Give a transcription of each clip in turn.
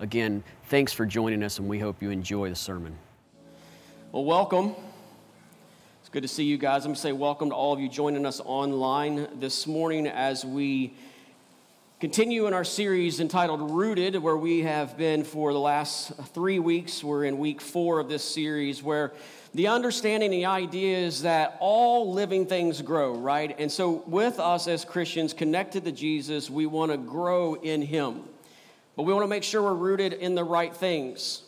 Again, thanks for joining us, and we hope you enjoy the sermon. Well, welcome. It's good to see you guys. I'm going to say welcome to all of you joining us online this morning as we continue in our series entitled Rooted, where we have been for the last three weeks. We're in week four of this series, where the understanding, the idea is that all living things grow, right? And so, with us as Christians connected to Jesus, we want to grow in Him. But we want to make sure we're rooted in the right things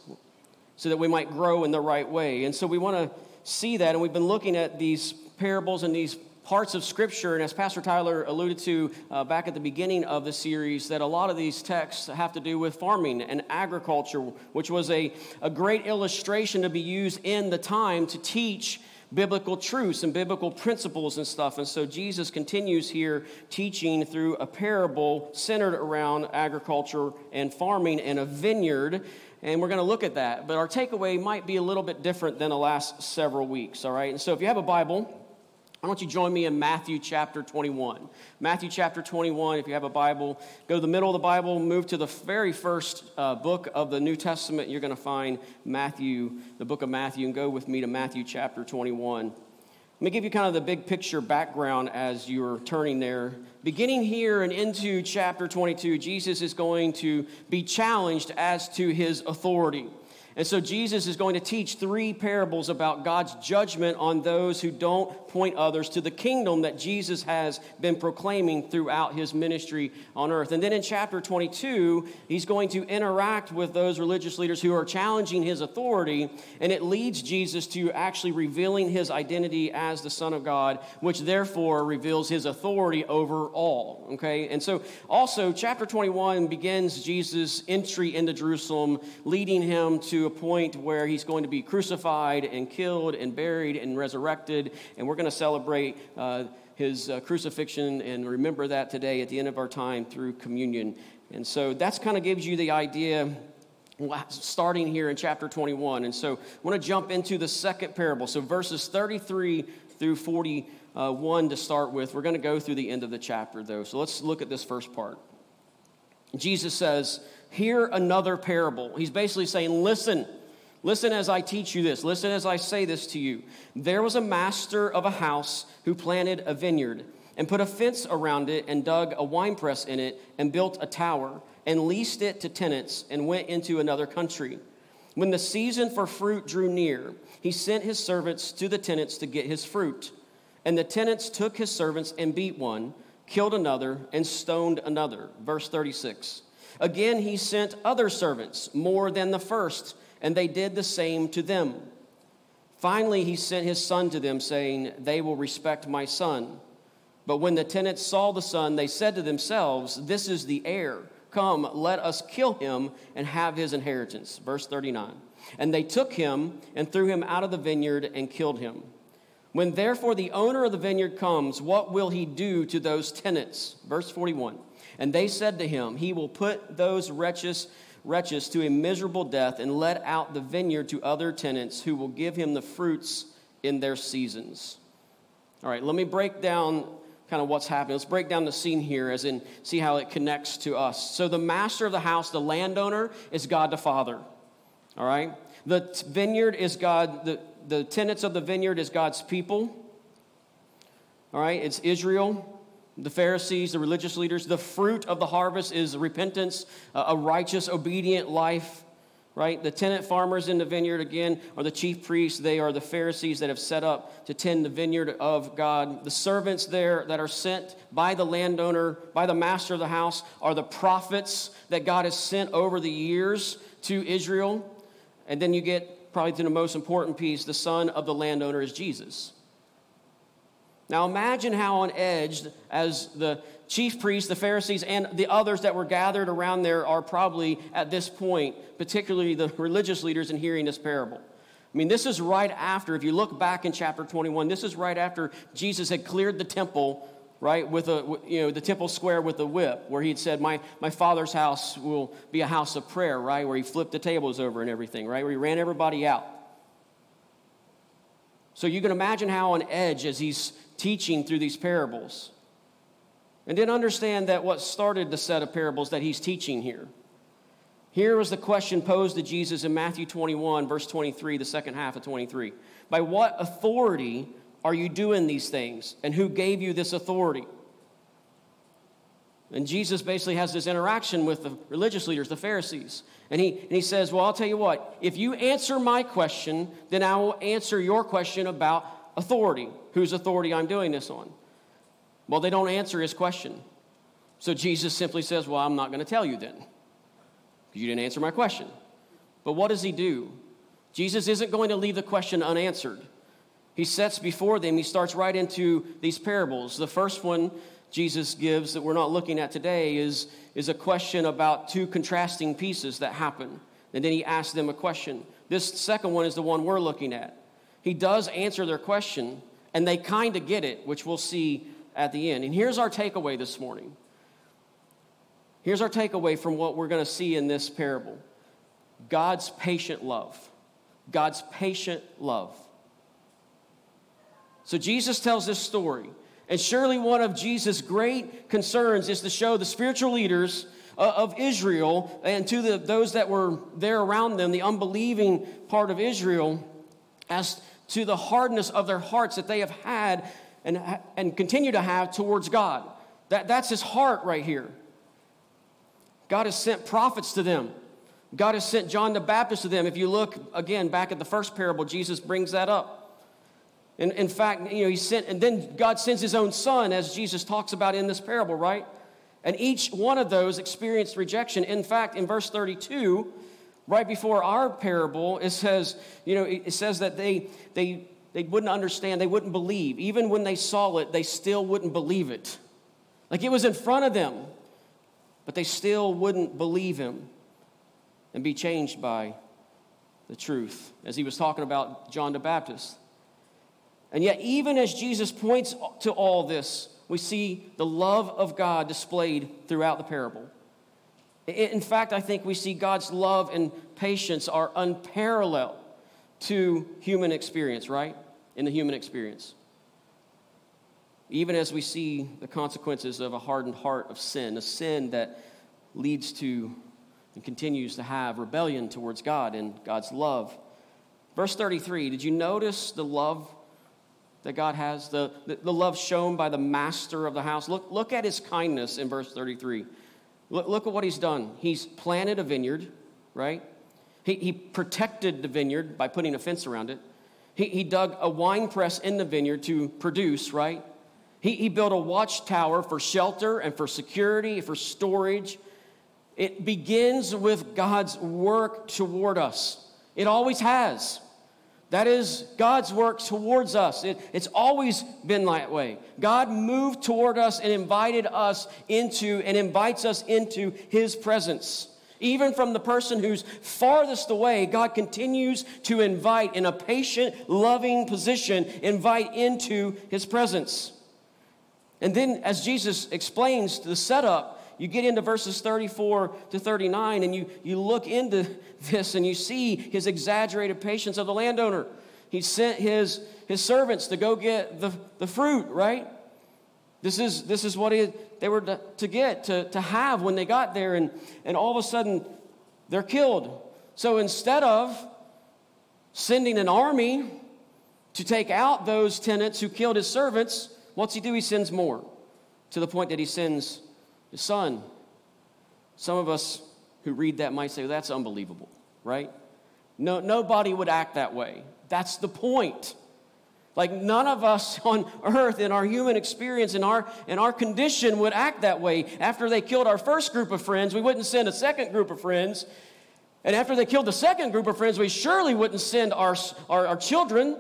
so that we might grow in the right way. And so, we want to see that. And we've been looking at these parables and these parts of Scripture, and as Pastor Tyler alluded to uh, back at the beginning of the series, that a lot of these texts have to do with farming and agriculture, which was a, a great illustration to be used in the time to teach biblical truths and biblical principles and stuff. And so Jesus continues here teaching through a parable centered around agriculture and farming and a vineyard. And we're going to look at that. But our takeaway might be a little bit different than the last several weeks, all right? And so if you have a Bible, why don't you join me in Matthew chapter 21? Matthew chapter 21, if you have a Bible, go to the middle of the Bible, move to the very first uh, book of the New Testament. You're going to find Matthew, the book of Matthew, and go with me to Matthew chapter 21. Let me give you kind of the big picture background as you're turning there. Beginning here and into chapter 22, Jesus is going to be challenged as to his authority. And so Jesus is going to teach three parables about God's judgment on those who don't point others to the kingdom that Jesus has been proclaiming throughout his ministry on earth. And then in chapter 22, he's going to interact with those religious leaders who are challenging his authority, and it leads Jesus to actually revealing his identity as the Son of God, which therefore reveals his authority over all. Okay? And so also, chapter 21 begins Jesus' entry into Jerusalem, leading him to a point where he's going to be crucified and killed and buried and resurrected. And we're going to celebrate uh, his uh, crucifixion and remember that today at the end of our time through communion. And so that's kind of gives you the idea starting here in chapter 21. And so I want to jump into the second parable. So verses 33 through 41 to start with. We're going to go through the end of the chapter though. So let's look at this first part. Jesus says, hear another parable. He's basically saying, listen, listen as I teach you this, listen as I say this to you. There was a master of a house who planted a vineyard and put a fence around it and dug a winepress in it and built a tower and leased it to tenants and went into another country. When the season for fruit drew near, he sent his servants to the tenants to get his fruit. And the tenants took his servants and beat one, killed another, and stoned another. Verse 36. Again, he sent other servants, more than the first, and they did the same to them. Finally, he sent his son to them, saying, They will respect my son. But when the tenants saw the son, they said to themselves, This is the heir. Come, let us kill him and have his inheritance. Verse 39. And they took him and threw him out of the vineyard and killed him. When therefore the owner of the vineyard comes, what will he do to those tenants? Verse 41. And they said to him, He will put those wretches, wretches to a miserable death and let out the vineyard to other tenants who will give him the fruits in their seasons. All right, let me break down kind of what's happening. Let's break down the scene here as in see how it connects to us. So the master of the house, the landowner, is God the Father. All right? The vineyard is God, the, the tenants of the vineyard is God's people. All right, it's Israel the Pharisees, the religious leaders. The fruit of the harvest is repentance, uh, a righteous, obedient life, right? The tenant farmers in the vineyard, again, are the chief priests. They are the Pharisees that have set up to tend the vineyard of God. The servants there that are sent by the landowner, by the master of the house, are the prophets that God has sent over the years to Israel. And then you get probably to the most important piece the son of the landowner is Jesus. Now imagine how on edge, as the chief priests, the Pharisees, and the others that were gathered around there are probably at this point, particularly the religious leaders in hearing this parable. I mean, this is right after, if you look back in chapter 21, this is right after Jesus had cleared the temple, right, with a, you know, the temple square with a whip, where he had said, my, my father's house will be a house of prayer, right, where he flipped the tables over and everything, right, where he ran everybody out. So you can imagine how on edge as he's teaching through these parables. And then understand that what started the set of parables that he's teaching here. Here was the question posed to Jesus in Matthew 21, verse 23, the second half of 23. By what authority are you doing these things? And who gave you this authority? And Jesus basically has this interaction with the religious leaders, the Pharisees. And he, and he says, Well, I'll tell you what, if you answer my question, then I will answer your question about authority, whose authority I'm doing this on. Well, they don't answer his question. So Jesus simply says, Well, I'm not going to tell you then, you didn't answer my question. But what does he do? Jesus isn't going to leave the question unanswered. He sets before them, he starts right into these parables. The first one Jesus gives that we're not looking at today is, is a question about two contrasting pieces that happen. And then he asks them a question. This second one is the one we're looking at. He does answer their question, and they kind of get it, which we'll see at the end. And here's our takeaway this morning. Here's our takeaway from what we're going to see in this parable God's patient love. God's patient love. So Jesus tells this story. And surely one of Jesus' great concerns is to show the spiritual leaders uh, of Israel and to the, those that were there around them, the unbelieving part of Israel, as to the hardness of their hearts that they have had and, and continue to have towards God. That, that's his heart right here. God has sent prophets to them. God has sent John the Baptist to them. If you look again back at the first parable, Jesus brings that up. And in fact, you know, he sent, and then God sends his own son, as Jesus talks about in this parable, right? And each one of those experienced rejection. In fact, in verse 32, right before our parable, it says, you know, it says that they, they, they wouldn't understand, they wouldn't believe. Even when they saw it, they still wouldn't believe it. Like it was in front of them, but they still wouldn't believe him and be changed by the truth, as he was talking about John the Baptist. And yet, even as Jesus points to all this, we see the love of God displayed throughout the parable. In fact, I think we see God's love and patience are unparalleled to human experience, right? In the human experience. Even as we see the consequences of a hardened heart of sin, a sin that leads to and continues to have rebellion towards God and God's love. Verse 33, did you notice the love that God has, the, the, the, love shown by the master of the house? Look, look at his kindness in verse 33. Look, look at what he's done. He's planted a vineyard, right? He, he protected the vineyard by putting a fence around it. He, he dug a wine press in the vineyard to produce, right? He, he built a watchtower for shelter and for security, for storage. It begins with God's work toward us. It always has. That is God's work towards us. It, it's always been that way. God moved toward us and invited us into and invites us into his presence. Even from the person who's farthest away, God continues to invite in a patient, loving position, invite into his presence. And then, as Jesus explains the setup, you get into verses 34 to 39 and you, you look into this and you see his exaggerated patience of the landowner. He sent his, his servants to go get the, the fruit, right? This is, this is what he, they were to, to get, to, to have when they got there, and, and all of a sudden they're killed. So instead of sending an army to take out those tenants who killed his servants, what's he do? He sends more to the point that he sends son. Some of us who read that might say, well, that's unbelievable, right? No, nobody would act that way. That's the point. Like none of us on earth in our human experience in our in our condition would act that way. After they killed our first group of friends, we wouldn't send a second group of friends. And after they killed the second group of friends, we surely wouldn't send our, our, our children.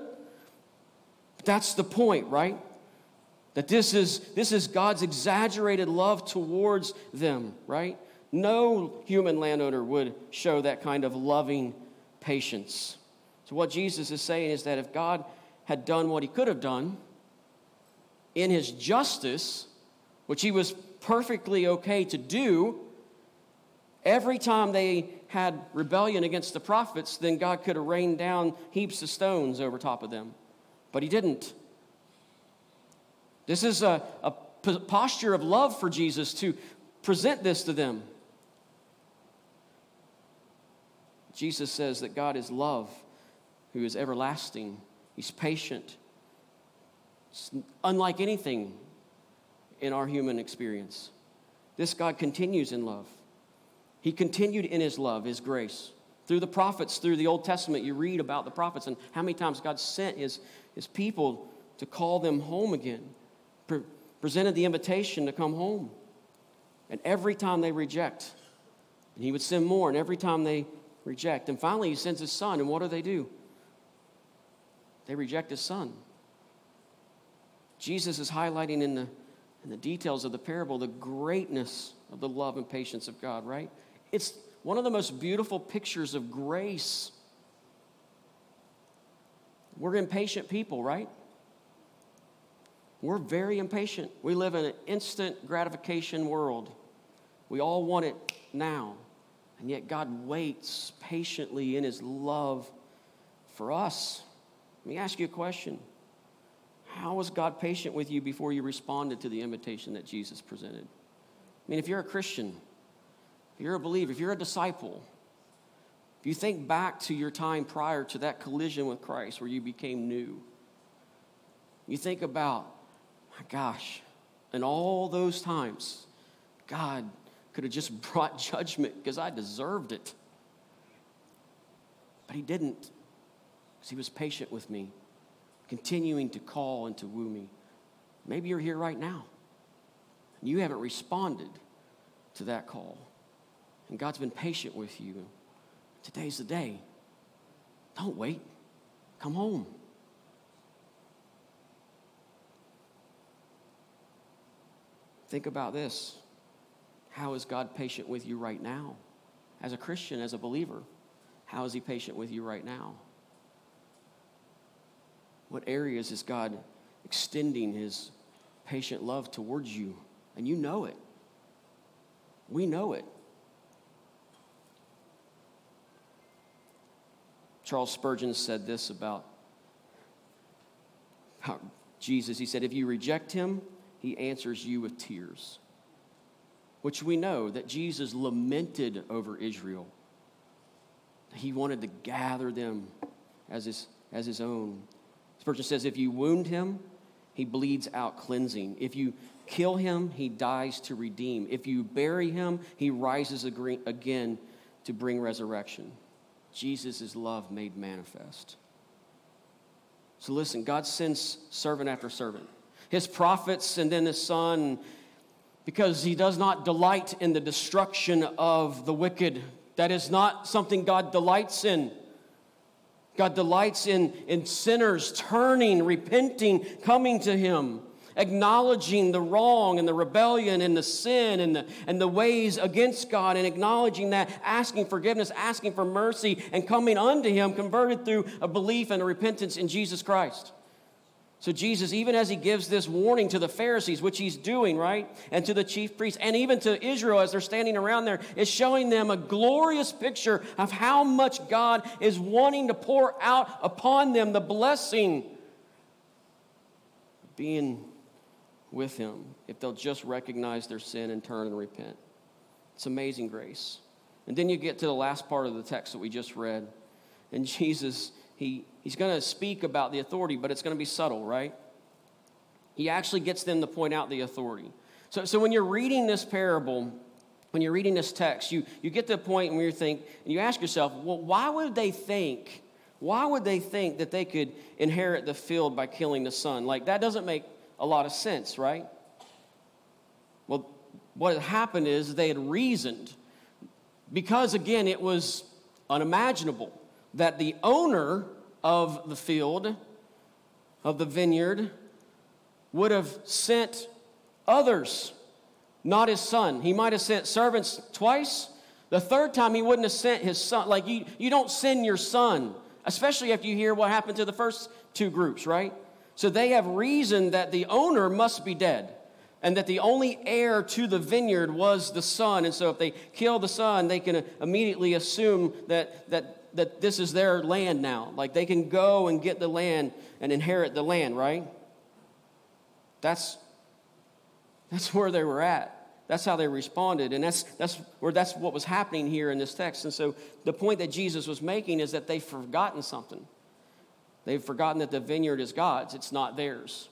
That's the point, right? That this is, this is God's exaggerated love towards them, right? No human landowner would show that kind of loving patience. So, what Jesus is saying is that if God had done what he could have done in his justice, which he was perfectly okay to do, every time they had rebellion against the prophets, then God could have rained down heaps of stones over top of them. But he didn't. This is a, a posture of love for Jesus to present this to them. Jesus says that God is love, who is everlasting. He's patient. It's unlike anything in our human experience. This God continues in love. He continued in his love, his grace. Through the prophets, through the Old Testament, you read about the prophets and how many times God sent his, his people to call them home again, pre- presented the invitation to come home. And every time they reject, and he would send more, and every time they reject. And finally, he sends his son, and what do they do? They reject his son. Jesus is highlighting in the, in the details of the parable the greatness of the love and patience of God, right? It's one of the most beautiful pictures of grace. We're impatient people, right? We're very impatient. We live in an instant gratification world. We all want it now. And yet God waits patiently in his love for us. Let me ask you a question. How was God patient with you before you responded to the invitation that Jesus presented? I mean, if you're a Christian, if you're a believer, if you're a disciple, if you think back to your time prior to that collision with Christ where you became new, you think about, my gosh, and all those times, God could have just brought judgment because I deserved it. But he didn't because he was patient with me, continuing to call and to woo me. Maybe you're here right now and you haven't responded to that call. And God's been patient with you. Today's the day. Don't wait. Come home. Think about this. How is God patient with you right now? As a Christian, as a believer, how is He patient with you right now? What areas is God extending His patient love towards you? And you know it. We know it. Charles Spurgeon said this about Jesus. He said, If you reject him, he answers you with tears which we know that Jesus lamented over Israel. He wanted to gather them as his, as his own. Spurgeon says, if you wound him, he bleeds out cleansing. If you kill him, he dies to redeem. If you bury him, he rises again to bring resurrection. Jesus' love made manifest. So listen, God sends servant after servant. His prophets and then his son because he does not delight in the destruction of the wicked. That is not something God delights in. God delights in, in sinners turning, repenting, coming to him, acknowledging the wrong and the rebellion and the sin and the, and the ways against God, and acknowledging that, asking forgiveness, asking for mercy, and coming unto him, converted through a belief and a repentance in Jesus Christ. So, Jesus, even as he gives this warning to the Pharisees, which he's doing, right? And to the chief priests, and even to Israel as they're standing around there, is showing them a glorious picture of how much God is wanting to pour out upon them the blessing being with him if they'll just recognize their sin and turn and repent. It's amazing grace. And then you get to the last part of the text that we just read, and Jesus he, he's going to speak about the authority, but it's going to be subtle, right? He actually gets them to point out the authority. So, so when you're reading this parable, when you're reading this text, you, you get to a point where you think, and you ask yourself, well, why would they think, why would they think that they could inherit the field by killing the son? Like, that doesn't make a lot of sense, right? Well, what had happened is they had reasoned because, again, it was unimaginable that the owner of the field, of the vineyard, would have sent others, not his son. He might have sent servants twice. The third time, he wouldn't have sent his son. Like, you, you don't send your son, especially after you hear what happened to the first two groups, right? So they have reasoned that the owner must be dead and that the only heir to the vineyard was the son. And so if they kill the son, they can immediately assume that, that, that this is their land now. Like they can go and get the land and inherit the land, right? That's, that's where they were at. That's how they responded. And that's, that's, where, that's what was happening here in this text. And so the point that Jesus was making is that they've forgotten something. They've forgotten that the vineyard is God's, it's not theirs.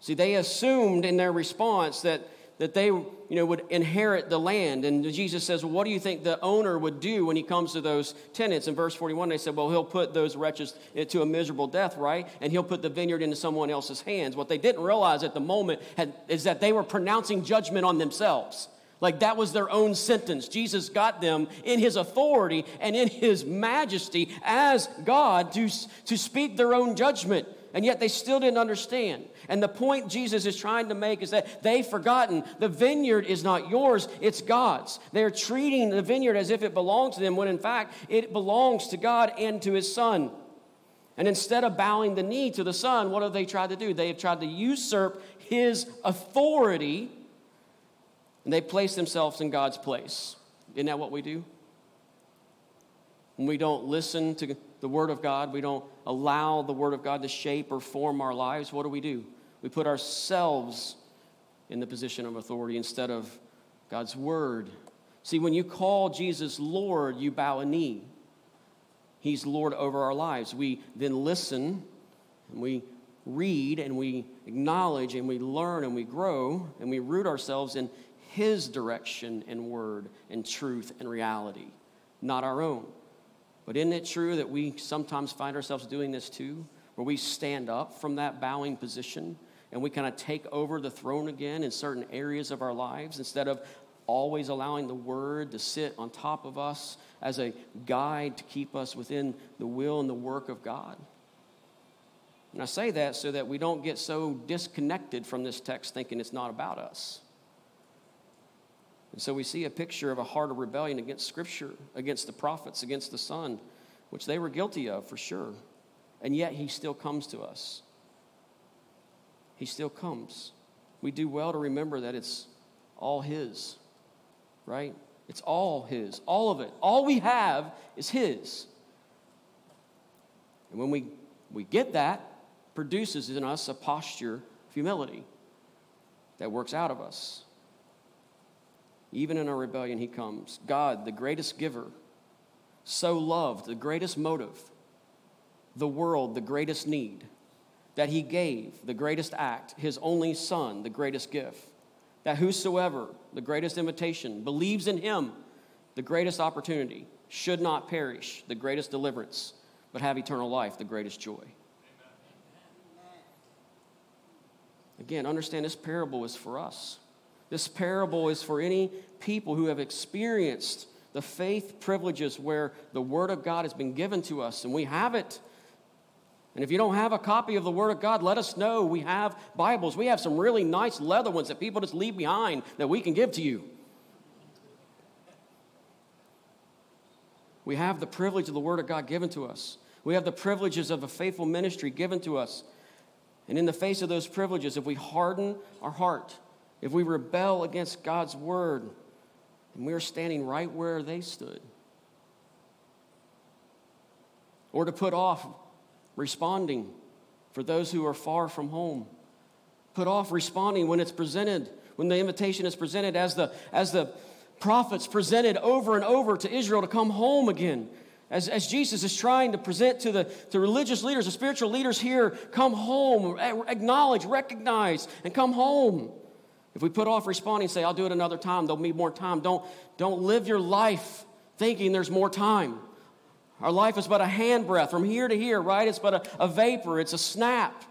See, they assumed in their response that, that they you know, would inherit the land. And Jesus says, well, What do you think the owner would do when he comes to those tenants? In verse 41, they said, Well, he'll put those wretches to a miserable death, right? And he'll put the vineyard into someone else's hands. What they didn't realize at the moment had, is that they were pronouncing judgment on themselves. Like that was their own sentence. Jesus got them in his authority and in his majesty as God to, to speak their own judgment and yet they still didn't understand. And the point Jesus is trying to make is that they've forgotten the vineyard is not yours, it's God's. They're treating the vineyard as if it belongs to them, when in fact it belongs to God and to His Son. And instead of bowing the knee to the Son, what have they tried to do? They have tried to usurp His authority and they place themselves in God's place. Isn't that what we do? When we don't listen to the Word of God, we don't allow the Word of God to shape or form our lives, what do we do? We put ourselves in the position of authority instead of God's Word. See, when you call Jesus Lord, you bow a knee. He's Lord over our lives. We then listen and we read and we acknowledge and we learn and we grow and we root ourselves in His direction and word and truth and reality, not our own. But isn't it true that we sometimes find ourselves doing this too? Where we stand up from that bowing position and we kind of take over the throne again in certain areas of our lives instead of always allowing the word to sit on top of us as a guide to keep us within the will and the work of God. And I say that so that we don't get so disconnected from this text thinking it's not about us. And so we see a picture of a heart of rebellion against Scripture, against the prophets, against the Son, which they were guilty of for sure. And yet he still comes to us. He still comes. We do well to remember that it's all His, right? It's all His, all of it. All we have is His. And when we, we get that, produces in us a posture of humility that works out of us. Even in our rebellion, He comes. God, the greatest giver, so loved, the greatest motive, the world, the greatest need, that He gave the greatest act, His only Son, the greatest gift. That whosoever, the greatest invitation, believes in Him, the greatest opportunity, should not perish, the greatest deliverance, but have eternal life, the greatest joy. Again, understand this parable is for us. This parable is for any people who have experienced the faith privileges where the Word of God has been given to us, and we have it. And if you don't have a copy of the Word of God, let us know. We have Bibles. We have some really nice leather ones that people just leave behind that we can give to you. We have the privilege of the Word of God given to us. We have the privileges of a faithful ministry given to us. And in the face of those privileges, if we harden our heart, if we rebel against God's word, and we are standing right where they stood. Or to put off responding for those who are far from home. Put off responding when it's presented, when the invitation is presented as the, as the prophets presented over and over to Israel to come home again. As, as Jesus is trying to present to the to religious leaders, the spiritual leaders here, come home, acknowledge, recognize, and come home. If we put off responding say, I'll do it another time, there'll be more time, don't, don't live your life thinking there's more time. Our life is but a handbreadth from here to here, right? It's but a, a vapor, it's a snap.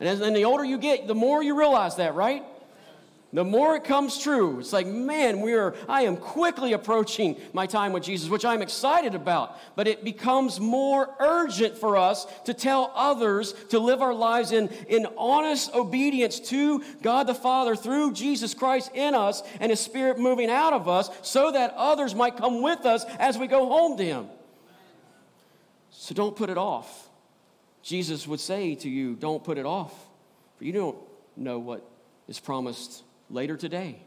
And, as, and the older you get, the more you realize that, right? the more it comes true, it's like, man, we are, I am quickly approaching my time with Jesus, which I'm excited about. But it becomes more urgent for us to tell others to live our lives in, in honest obedience to God the Father through Jesus Christ in us and His Spirit moving out of us so that others might come with us as we go home to Him. So don't put it off. Jesus would say to you, don't put it off, for you don't know what is promised later today.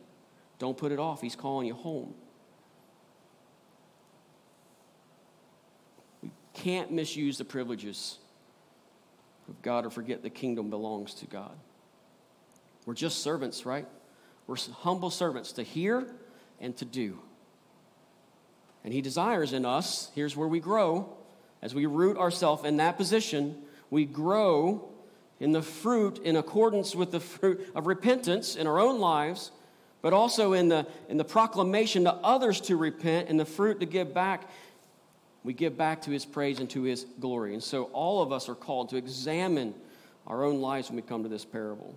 Don't put it off. He's calling you home. We can't misuse the privileges of God or forget the kingdom belongs to God. We're just servants, right? We're humble servants to hear and to do. And He desires in us, here's where we grow, as we root ourselves in that position, we grow in the fruit in accordance with the fruit of repentance in our own lives, but also in the, in the proclamation to others to repent and the fruit to give back. We give back to his praise and to his glory. And so all of us are called to examine our own lives when we come to this parable.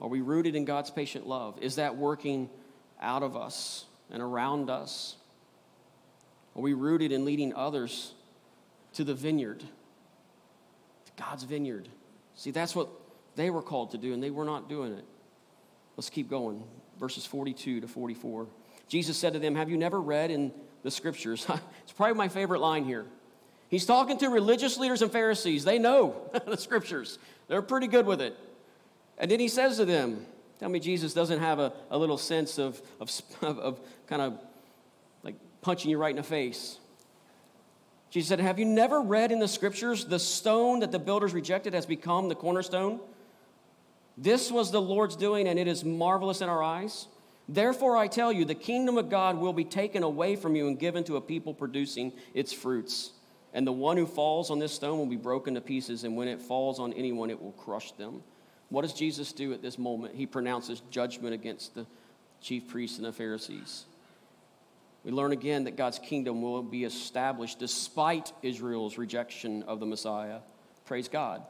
Are we rooted in God's patient love? Is that working out of us and around us? Are we rooted in leading others to the vineyard, to God's vineyard? See, that's what they were called to do, and they were not doing it. Let's keep going. Verses 42 to 44. Jesus said to them, Have you never read in the scriptures? it's probably my favorite line here. He's talking to religious leaders and Pharisees. They know the scriptures, they're pretty good with it. And then he says to them, Tell me, Jesus doesn't have a, a little sense of, of, of kind of like punching you right in the face. Jesus said, Have you never read in the scriptures the stone that the builders rejected has become the cornerstone? This was the Lord's doing, and it is marvelous in our eyes. Therefore, I tell you, the kingdom of God will be taken away from you and given to a people producing its fruits. And the one who falls on this stone will be broken to pieces, and when it falls on anyone, it will crush them. What does Jesus do at this moment? He pronounces judgment against the chief priests and the Pharisees. We learn again that God's kingdom will be established despite Israel's rejection of the Messiah. Praise God.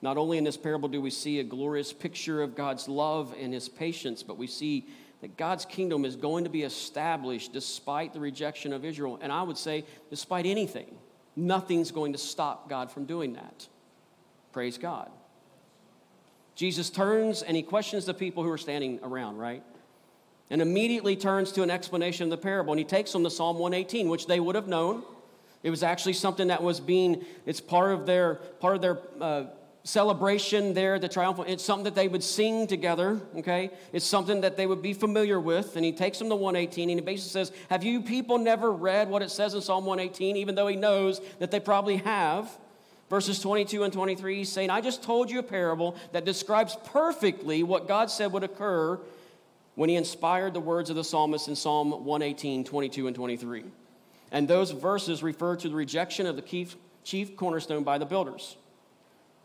Not only in this parable do we see a glorious picture of God's love and his patience, but we see that God's kingdom is going to be established despite the rejection of Israel. And I would say, despite anything, nothing's going to stop God from doing that. Praise God. Jesus turns and he questions the people who are standing around, right? And immediately turns to an explanation of the parable. And he takes them to Psalm 118, which they would have known. It was actually something that was being, it's part of their, part of their uh, celebration there, the triumphal. It's something that they would sing together, okay? It's something that they would be familiar with. And he takes them to 118 and he basically says, Have you people never read what it says in Psalm 118, even though he knows that they probably have? Verses 22 and 23, he's saying, I just told you a parable that describes perfectly what God said would occur when he inspired the words of the psalmist in Psalm 118, 22, and 23. And those verses refer to the rejection of the chief cornerstone by the builders.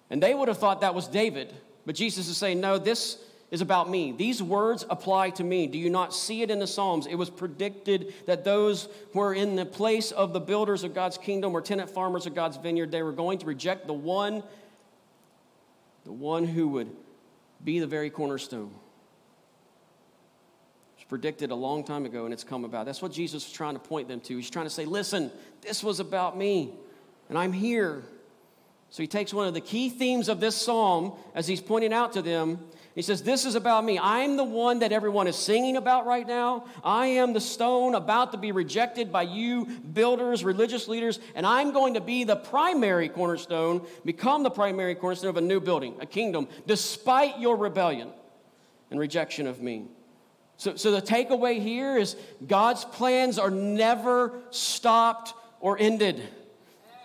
And they would have thought that was David, but Jesus is saying, No, this is about me. These words apply to me. Do you not see it in the Psalms? It was predicted that those who were in the place of the builders of God's kingdom or tenant farmers of God's vineyard, they were going to reject the one, the one who would be the very cornerstone predicted a long time ago and it's come about. That's what Jesus was trying to point them to. He's trying to say, listen, this was about me and I'm here. So he takes one of the key themes of this psalm as he's pointing out to them. He says, This is about me. I'm the one that everyone is singing about right now. I am the stone about to be rejected by you, builders, religious leaders, and I'm going to be the primary cornerstone, become the primary cornerstone of a new building, a kingdom, despite your rebellion and rejection of me. So, so the takeaway here is God's plans are never stopped or ended.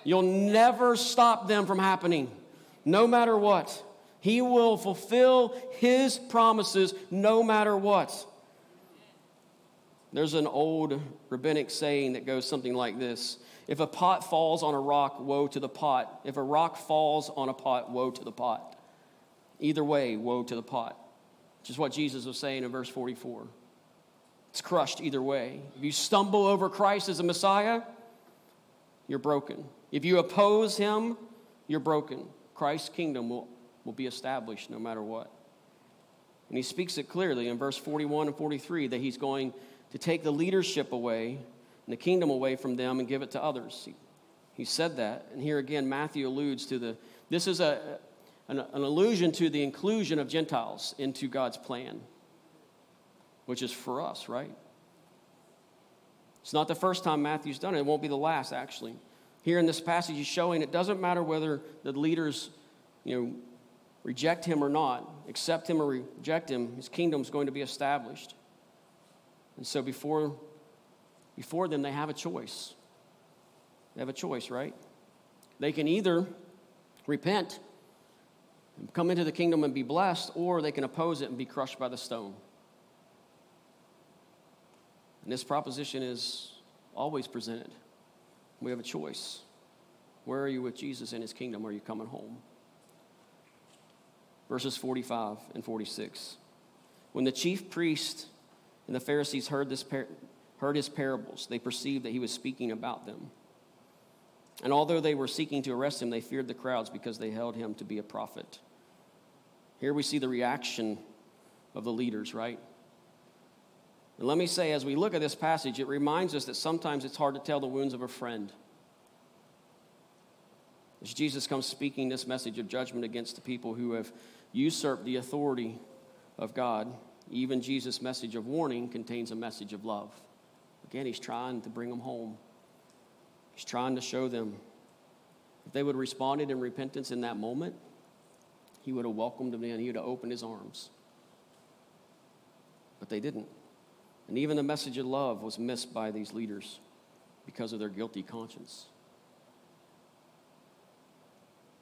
You'll never stop them from happening, no matter what. He will fulfill His promises no matter what. There's an old rabbinic saying that goes something like this If a pot falls on a rock, woe to the pot. If a rock falls on a pot, woe to the pot. Either way, woe to the pot which is what Jesus was saying in verse 44. It's crushed either way. If you stumble over Christ as a Messiah, you're broken. If you oppose him, you're broken. Christ's kingdom will, will be established no matter what. And he speaks it clearly in verse 41 and 43 that he's going to take the leadership away and the kingdom away from them and give it to others. He, he said that. And here again, Matthew alludes to the, this is a, an, an allusion to the inclusion of Gentiles into God's plan, which is for us, right? It's not the first time Matthew's done it. It won't be the last, actually. Here in this passage, he's showing it doesn't matter whether the leaders, you know, reject him or not, accept him or reject him, his kingdom is going to be established. And so before, before them, they have a choice. They have a choice, right? They can either repent come into the kingdom and be blessed, or they can oppose it and be crushed by the stone. And this proposition is always presented. We have a choice. Where are you with Jesus in his kingdom? Are you coming home? Verses 45 and 46. When the chief priest and the Pharisees heard, this par- heard his parables, they perceived that he was speaking about them. And although they were seeking to arrest him, they feared the crowds because they held him to be a prophet. Here we see the reaction of the leaders, right? And let me say, as we look at this passage, it reminds us that sometimes it's hard to tell the wounds of a friend. As Jesus comes speaking this message of judgment against the people who have usurped the authority of God, even Jesus' message of warning contains a message of love. Again, he's trying to bring them home. He's trying to show them if they would have responded in repentance in that moment, he would have welcomed them in, he would have opened his arms. But they didn't. And even the message of love was missed by these leaders because of their guilty conscience.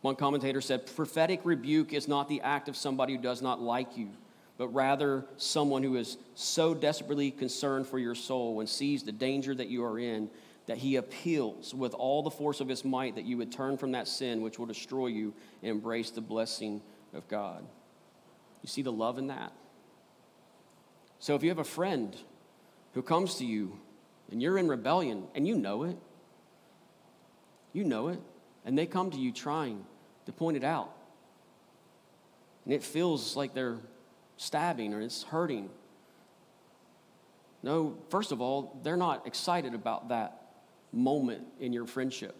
One commentator said prophetic rebuke is not the act of somebody who does not like you, but rather someone who is so desperately concerned for your soul and sees the danger that you are in that he appeals with all the force of his might that you would turn from that sin which will destroy you and embrace the blessing of God. You see the love in that? So if you have a friend who comes to you and you're in rebellion and you know it, you know it, and they come to you trying to point it out, and it feels like they're stabbing or it's hurting. No, first of all, they're not excited about that moment in your friendship,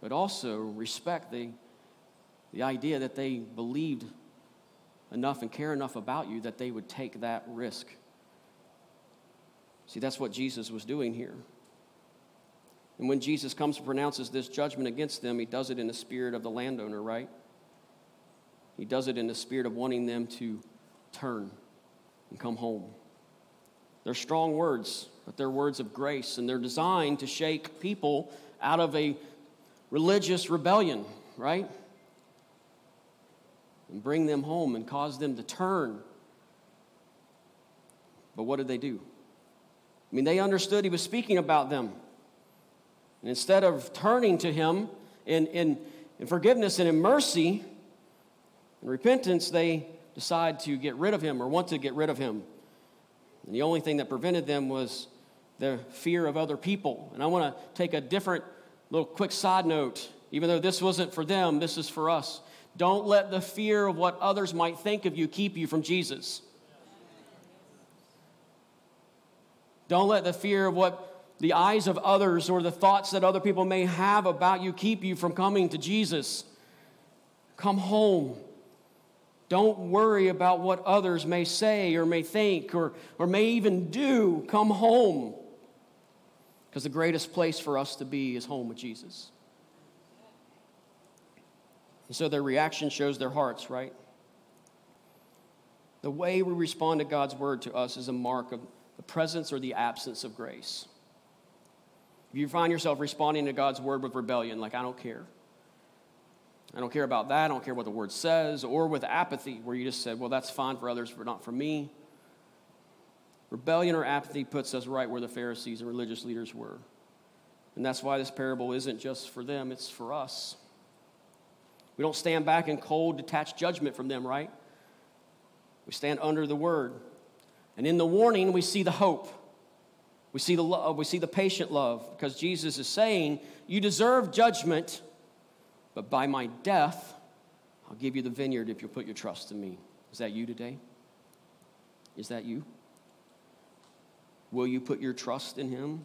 but also respect the, the idea that they believed enough and care enough about you that they would take that risk See, that's what Jesus was doing here. And when Jesus comes and pronounces this judgment against them, he does it in the spirit of the landowner, right? He does it in the spirit of wanting them to turn and come home. They're strong words, but they're words of grace, and they're designed to shake people out of a religious rebellion, right? And bring them home and cause them to turn. But what did they do? I mean, they understood he was speaking about them. And instead of turning to him in, in, in forgiveness and in mercy and repentance, they decide to get rid of him or want to get rid of him. And the only thing that prevented them was the fear of other people. And I want to take a different little quick side note. Even though this wasn't for them, this is for us. Don't let the fear of what others might think of you keep you from Jesus. Don't let the fear of what the eyes of others or the thoughts that other people may have about you keep you from coming to Jesus. Come home. Don't worry about what others may say or may think or, or may even do. Come home. Because the greatest place for us to be is home with Jesus. And so their reaction shows their hearts, right? The way we respond to God's word to us is a mark of the presence or the absence of grace. If you find yourself responding to God's word with rebellion, like, I don't care. I don't care about that. I don't care what the word says, or with apathy, where you just said, well, that's fine for others, but not for me. Rebellion or apathy puts us right where the Pharisees and religious leaders were. And that's why this parable isn't just for them, it's for us. We don't stand back in cold, detached judgment from them, right? We stand under the word. And in the warning, we see the hope. We see the love, we see the patient love, because Jesus is saying, You deserve judgment, but by my death, I'll give you the vineyard if you'll put your trust in me. Is that you today? Is that you? Will you put your trust in Him?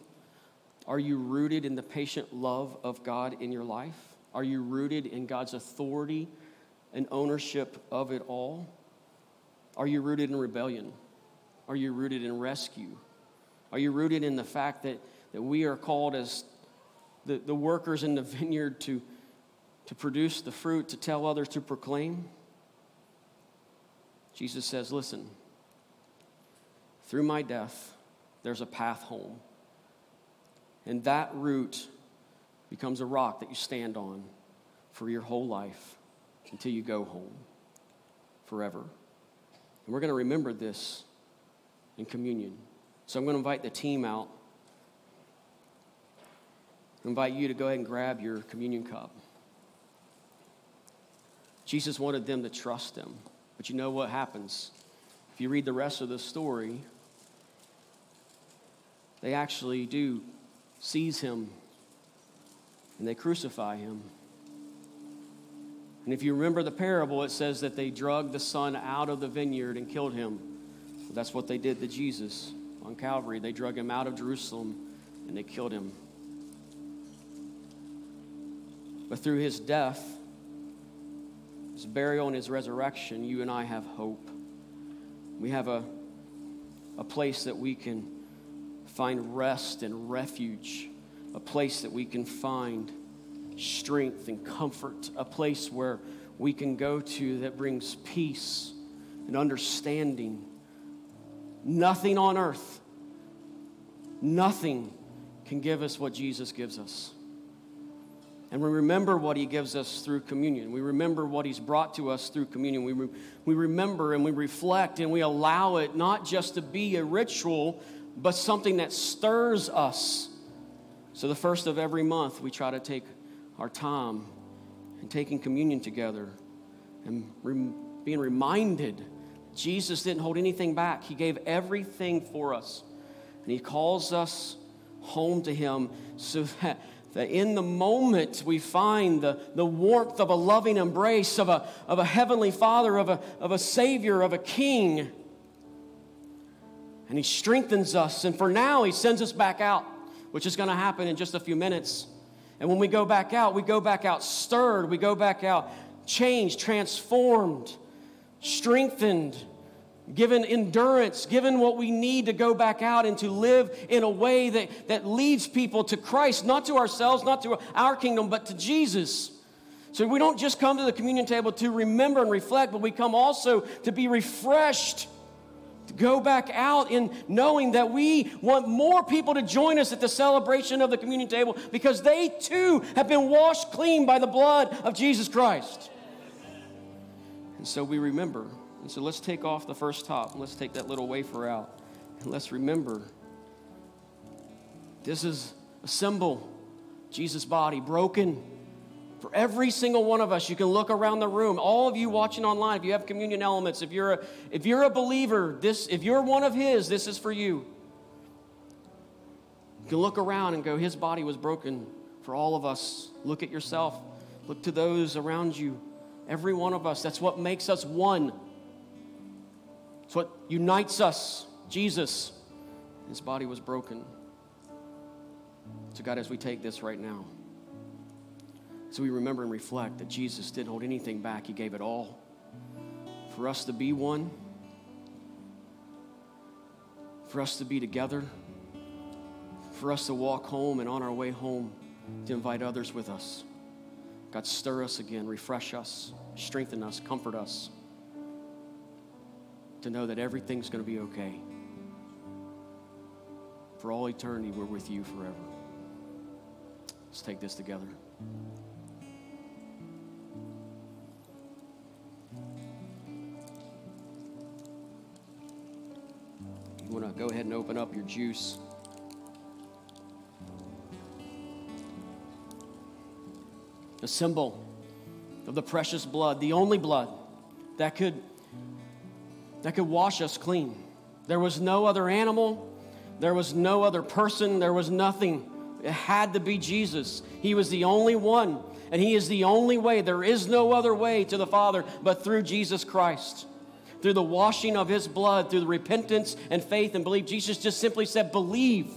Are you rooted in the patient love of God in your life? Are you rooted in God's authority and ownership of it all? Are you rooted in rebellion? Are you rooted in rescue? Are you rooted in the fact that, that we are called as the, the workers in the vineyard to, to produce the fruit, to tell others, to proclaim? Jesus says, Listen, through my death, there's a path home. And that root becomes a rock that you stand on for your whole life until you go home forever. And we're going to remember this in communion. So I'm going to invite the team out. I invite you to go ahead and grab your communion cup. Jesus wanted them to trust him. But you know what happens? If you read the rest of the story, they actually do seize him and they crucify him. And if you remember the parable, it says that they drug the son out of the vineyard and killed him. Well, that's what they did to Jesus on Calvary. They drug him out of Jerusalem and they killed him. But through his death, his burial, and his resurrection, you and I have hope. We have a, a place that we can find rest and refuge, a place that we can find strength and comfort, a place where we can go to that brings peace and understanding. Nothing on earth, nothing can give us what Jesus gives us. And we remember what he gives us through communion. We remember what he's brought to us through communion. We, re- we remember and we reflect and we allow it not just to be a ritual, but something that stirs us. So, the first of every month, we try to take our time and taking communion together and re- being reminded Jesus didn't hold anything back. He gave everything for us. And He calls us home to Him so that, that in the moment we find the, the warmth of a loving embrace of a, of a heavenly Father, of a, of a Savior, of a King and He strengthens us. And for now, He sends us back out, which is going to happen in just a few minutes. And when we go back out, we go back out stirred, we go back out changed, transformed, strengthened, given endurance, given what we need to go back out and to live in a way that, that leads people to Christ, not to ourselves, not to our kingdom, but to Jesus. So we don't just come to the communion table to remember and reflect, but we come also to be refreshed go back out in knowing that we want more people to join us at the celebration of the communion table because they too have been washed clean by the blood of Jesus Christ. And so we remember. And so let's take off the first top. Let's take that little wafer out. And let's remember this is a symbol Jesus' body broken for every single one of us, you can look around the room. All of you watching online, if you have communion elements, if you're a, if you're a believer, this, if you're one of His, this is for you. You can look around and go, His body was broken for all of us. Look at yourself, look to those around you. Every one of us. That's what makes us one. It's what unites us. Jesus, His body was broken. So, God, as we take this right now, so we remember and reflect that Jesus didn't hold anything back, He gave it all. For us to be one, for us to be together, for us to walk home and on our way home to invite others with us. God, stir us again, refresh us, strengthen us, comfort us to know that everything's going to be okay. For all eternity, we're with you forever. Let's take this together. Go ahead and open up your juice. A symbol of the precious blood, the only blood that could that could wash us clean. There was no other animal, there was no other person, there was nothing. It had to be Jesus. He was the only one, and He is the only way. There is no other way to the Father but through Jesus Christ. Through the washing of his blood, through the repentance and faith and belief. Jesus just simply said, Believe.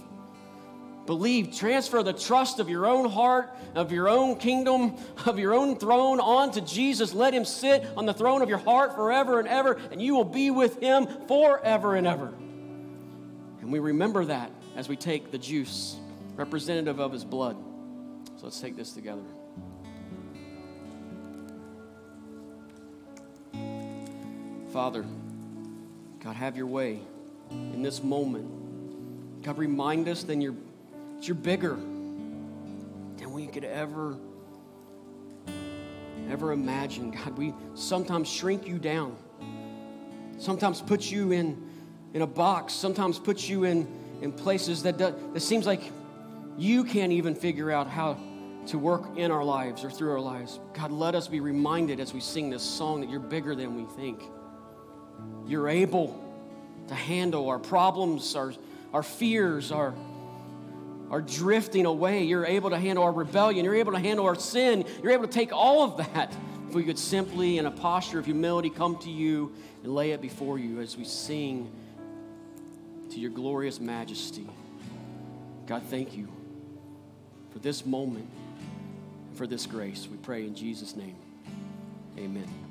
Believe. Transfer the trust of your own heart, of your own kingdom, of your own throne onto Jesus. Let him sit on the throne of your heart forever and ever, and you will be with him forever and ever. And we remember that as we take the juice, representative of his blood. So let's take this together. Father, God, have your way in this moment. God, remind us that you're, you're bigger than we could ever, ever imagine. God, we sometimes shrink you down, sometimes put you in, in a box, sometimes put you in, in places that, do, that seems like you can't even figure out how to work in our lives or through our lives. God, let us be reminded as we sing this song that you're bigger than we think. You're able to handle our problems, our, our fears, our, our drifting away. You're able to handle our rebellion. You're able to handle our sin. You're able to take all of that. If we could simply, in a posture of humility, come to you and lay it before you as we sing to your glorious majesty. God, thank you for this moment, for this grace. We pray in Jesus' name. Amen.